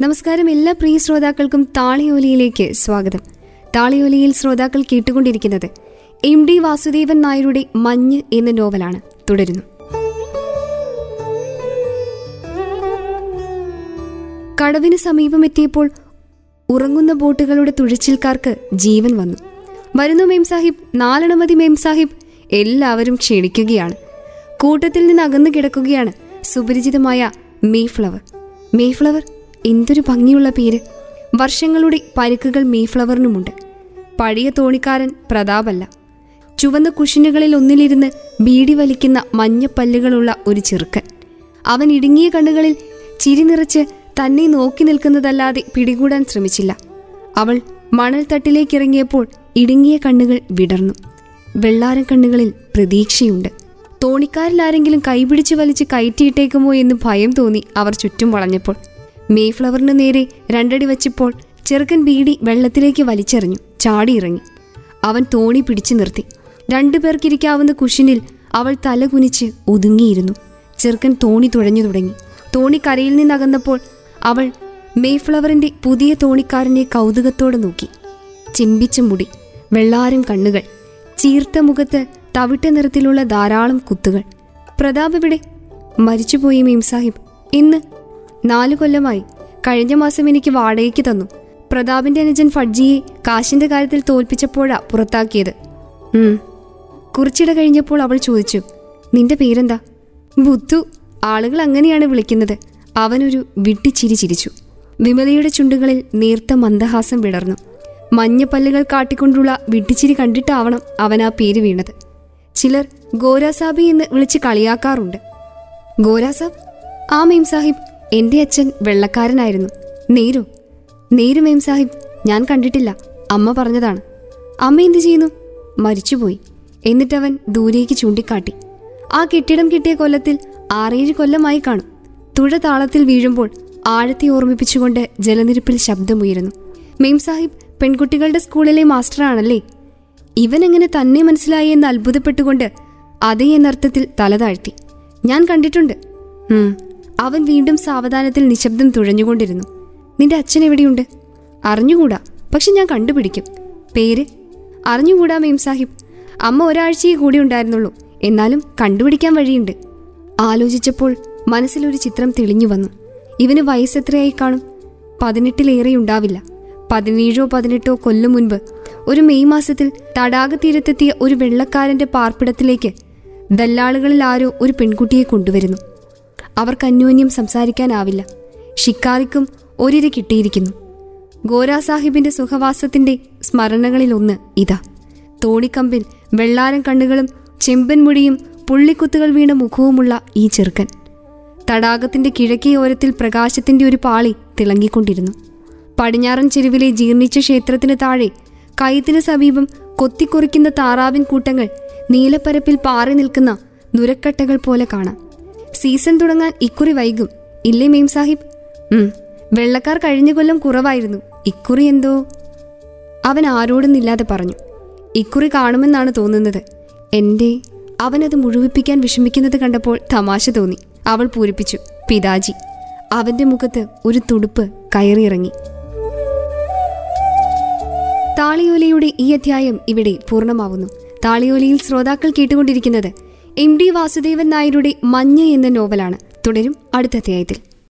നമസ്കാരം എല്ലാ പ്രിയ ശ്രോതാക്കൾക്കും താളിയോലിയിലേക്ക് സ്വാഗതം. താളിയോലിയിൽ ശ്രോതാക്കൾ കേട്ടുകൊണ്ടിരിക്കുന്നത് എം ഡി വാസുദേവൻ നായരുടെ മഞ്ഞ് എന്ന നോവലാണ്. തുടരുന്നു. കടവിന് സമീപമെത്തിയപ്പോൾ ഉറങ്ങുന്ന ബോട്ടുകളുടെ തുഴച്ചിൽക്കാർക്ക് ജീവൻ വന്നു. വരുന്നു മേം സാഹിബ്. നാലണമതി മേം സാഹിബ്. എല്ലാവരും ക്ഷണിക്കുകയാണ്. കൂട്ടത്തിൽ നിന്ന് അകന്നു കിടക്കുകയാണ് സുപരിചിതമായ മേഫ്ലവർ. മേഫ്ലവർ എന്തൊരു ഭംഗിയുള്ള പേര്. വർഷങ്ങളുടെ പരുക്കുകൾ മീഫ്ലവറിനുമുണ്ട് പഴയ തോണിക്കാരൻ പ്രതാപല്ല. ചുവന്ന കുഷിനുകളിൽ ഒന്നിലിരുന്ന് ബീഡി വലിക്കുന്ന മഞ്ഞപ്പല്ലുകളുള്ള ഒരു ചെറുക്കൻ. അവൻ ഇടുങ്ങിയ കണ്ണുകളിൽ ചിരി നിറച്ച് തന്നെ നോക്കി നിൽക്കുന്നതല്ലാതെ പിടികൂടാൻ ശ്രമിച്ചില്ല. അവൾ മണൽ തട്ടിലേക്കിറങ്ങിയപ്പോൾ ഇടുങ്ങിയ കണ്ണുകൾ വിടർന്നു. വെള്ളാരം കണ്ണുകളിൽ പ്രതീക്ഷയുണ്ട്. തോണിക്കാരിലാരെങ്കിലും കൈപിടിച്ച് വലിച്ച് കയറ്റിയിട്ടേക്കുമോ എന്ന് ഭയം തോന്നി അവർ ചുറ്റും വളഞ്ഞപ്പോൾ. മേഫ്ലവറിന് നേരെ രണ്ടടി വച്ചപ്പോൾ ചെറുക്കൻ ബീഡി വെള്ളത്തിലേക്ക് വലിച്ചെറിഞ്ഞു ചാടിയിറങ്ങി. അവൻ തോണി പിടിച്ചു നിർത്തി. രണ്ടുപേർക്കിരിക്കാവുന്ന കുഷിനിൽ അവൾ തല കുനിച്ച് ഒതുങ്ങിയിരുന്നു. ചെറുക്കൻ തോണി തുഴഞ്ഞു തുടങ്ങി. തോണി കരയിൽ നിന്നകന്നപ്പോൾ അവൾ മേഫ്ലവറിന്റെ പുതിയ തോണിക്കാരനെ കൗതുകത്തോടെ നോക്കി. ചിമ്പിച്ച മുടി വെള്ളാരം കണ്ണുകൾ ചീർത്ത മുഖത്ത് തവിട്ട നിറത്തിലുള്ള ധാരാളം കുത്തുകൾ. പ്രതാപ് ഇവിടെ മരിച്ചുപോയി മീം സാഹിബ്. ഇന്ന് നാലു കൊല്ലമായി. കഴിഞ്ഞ മാസം എനിക്ക് വാടകയ്ക്ക് തന്നു. പ്രതാപിന്റെ അനുജൻ ഫഡ്ജിയെ കാശിന്റെ കാര്യത്തിൽ തോൽപ്പിച്ചപ്പോഴാ പുറത്താക്കിയത്. കുറച്ചിട കഴിഞ്ഞപ്പോൾ അവൾ ചോദിച്ചു നിന്റെ പേരെന്താ? ബുദ്ധു. ആളുകൾ അങ്ങനെയാണ് വിളിക്കുന്നത്. അവനൊരു വിട്ടിച്ചിരി ചിരിച്ചു. വിമലയുടെ ചുണ്ടുകളിൽ നേർത്ത മന്ദഹാസം വിടർന്നു. മഞ്ഞപ്പല്ലുകൾ കാട്ടിക്കൊണ്ടുള്ള വിട്ടിച്ചിരി കണ്ടിട്ടാവണം അവൻ ആ പേര് വീണത്. ചിലർ ഗോരാസാബി എന്ന് വിളിച്ച് കളിയാക്കാറുണ്ട്. ഗോരാസാബ്? ആ മീം സാഹിബ് എന്റെ അച്ഛൻ വെള്ളക്കാരനായിരുന്നു. നേരു. നേരു മേം സാഹിബ് ഞാൻ കണ്ടിട്ടില്ല. അമ്മ പറഞ്ഞതാണ്. അമ്മ എന്തു ചെയ്യുന്നു? മരിച്ചുപോയി. എന്നിട്ടവൻ ദൂരേക്ക് ചൂണ്ടിക്കാട്ടി. ആ കെട്ടിടം കിട്ടിയ കൊല്ലത്തിൽ ആറേഴ് കൊല്ലമായി കാണും. തുഴ താളത്തിൽ വീഴുമ്പോൾ ആഴത്തെ ഓർമ്മിപ്പിച്ചുകൊണ്ട് ജലനിരപ്പിൽ ശബ്ദമുയരുന്നു. മേം സാഹിബ് പെൺകുട്ടികളുടെ സ്കൂളിലെ മാസ്റ്ററാണല്ലേ? എങ്ങനെ തന്നെ മനസ്സിലായി എന്ന് അത്ഭുതപ്പെട്ടുകൊണ്ട് അതേ എന്നർത്ഥത്തിൽ തല താഴ്ത്തി. ഞാൻ കണ്ടിട്ടുണ്ട്. അവൻ വീണ്ടും സാവധാനത്തിൽ നിശബ്ദം തുഴഞ്ഞുകൊണ്ടിരുന്നു. നിന്റെ അച്ഛൻ എവിടെയുണ്ട്? അറിഞ്ഞുകൂടാ പക്ഷെ ഞാൻ കണ്ടുപിടിക്കും. പേര്? അറിഞ്ഞുകൂടാ മെയിം സാഹിബ്. അമ്മ ഒരാഴ്ചയെ കൂടി ഉണ്ടായിരുന്നുള്ളൂ. എന്നാലും കണ്ടുപിടിക്കാൻ വഴിയുണ്ട്. ആലോചിച്ചപ്പോൾ മനസ്സിലൊരു ചിത്രം തെളിഞ്ഞു വന്നു. ഇവന് വയസ്സെത്രയായി കാണും? പതിനെട്ടിലേറെ ഉണ്ടാവില്ല. പതിനേഴോ പതിനെട്ടോ കൊല്ലം മുൻപ് ഒരു മെയ് മാസത്തിൽ തടാകതീരത്തെത്തിയ ഒരു വെള്ളക്കാരന്റെ പാർപ്പിടത്തിലേക്ക് ദല്ലാളുകളിൽ ആരോ ഒരു പെൺകുട്ടിയെ കൊണ്ടുവരുന്നു. അവർക്ക് അന്യോന്യം സംസാരിക്കാനാവില്ല. ഷിക്കാരിക്കും ഒരിര കിട്ടിയിരിക്കുന്നു. ഗോരാ സാഹിബിന്റെ സുഖവാസത്തിന്റെ സ്മരണകളിലൊന്ന് ഇതാ. തോണിക്കമ്പിൽ വെള്ളാരം കണ്ണുകളും ചെമ്പൻമുടിയും പുള്ളിക്കുത്തുകൾ വീണ മുഖവുമുള്ള ഈ ചെറുക്കൻ. തടാകത്തിന്റെ കിഴക്കേ ഓരത്തിൽ പ്രകാശത്തിന്റെ ഒരു പാളി തിളങ്ങിക്കൊണ്ടിരുന്നു. പടിഞ്ഞാറൻ ചെരുവിലെ ജീർണിച്ച ക്ഷേത്രത്തിന് താഴെ കൈത്തിന് സമീപം കൊത്തിക്കുറിക്കുന്ന താറാവിൻ കൂട്ടങ്ങൾ നീലപ്പരപ്പിൽ പാറി നിൽക്കുന്ന നുരക്കട്ടകൾ പോലെ കാണാം. സീസൺ തുടങ്ങാൻ ഇക്കുറി വൈകും. ഇല്ലേ മെയിം സാഹിബ്? വെള്ളക്കാർ കഴിഞ്ഞ കൊല്ലം കുറവായിരുന്നു. ഇക്കുറി എന്തോ? അവൻ ആരോടും ആരോടുന്നില്ലാതെ പറഞ്ഞു. ഇക്കുറി കാണുമെന്നാണ് തോന്നുന്നത്. എന്റെ അവനത് മുഴുവിപ്പിക്കാൻ വിഷമിക്കുന്നത് കണ്ടപ്പോൾ തമാശ തോന്നി. അവൾ പൂരിപ്പിച്ചു. പിതാജി. അവന്റെ മുഖത്ത് ഒരു തുടുപ്പ് കയറിയിറങ്ങി. താളിയോലയുടെ ഈ അധ്യായം ഇവിടെ പൂർണമാവുന്നു. താളിയോലയിൽ ശ്രോതാക്കൾ കേട്ടുകൊണ്ടിരിക്കുന്നത് എം ഡി വാസുദേവൻ നായരുടെ മഞ്ഞ എന്ന നോവലാണ്. തുടരും അടുത്ത അധ്യായത്തിൽ.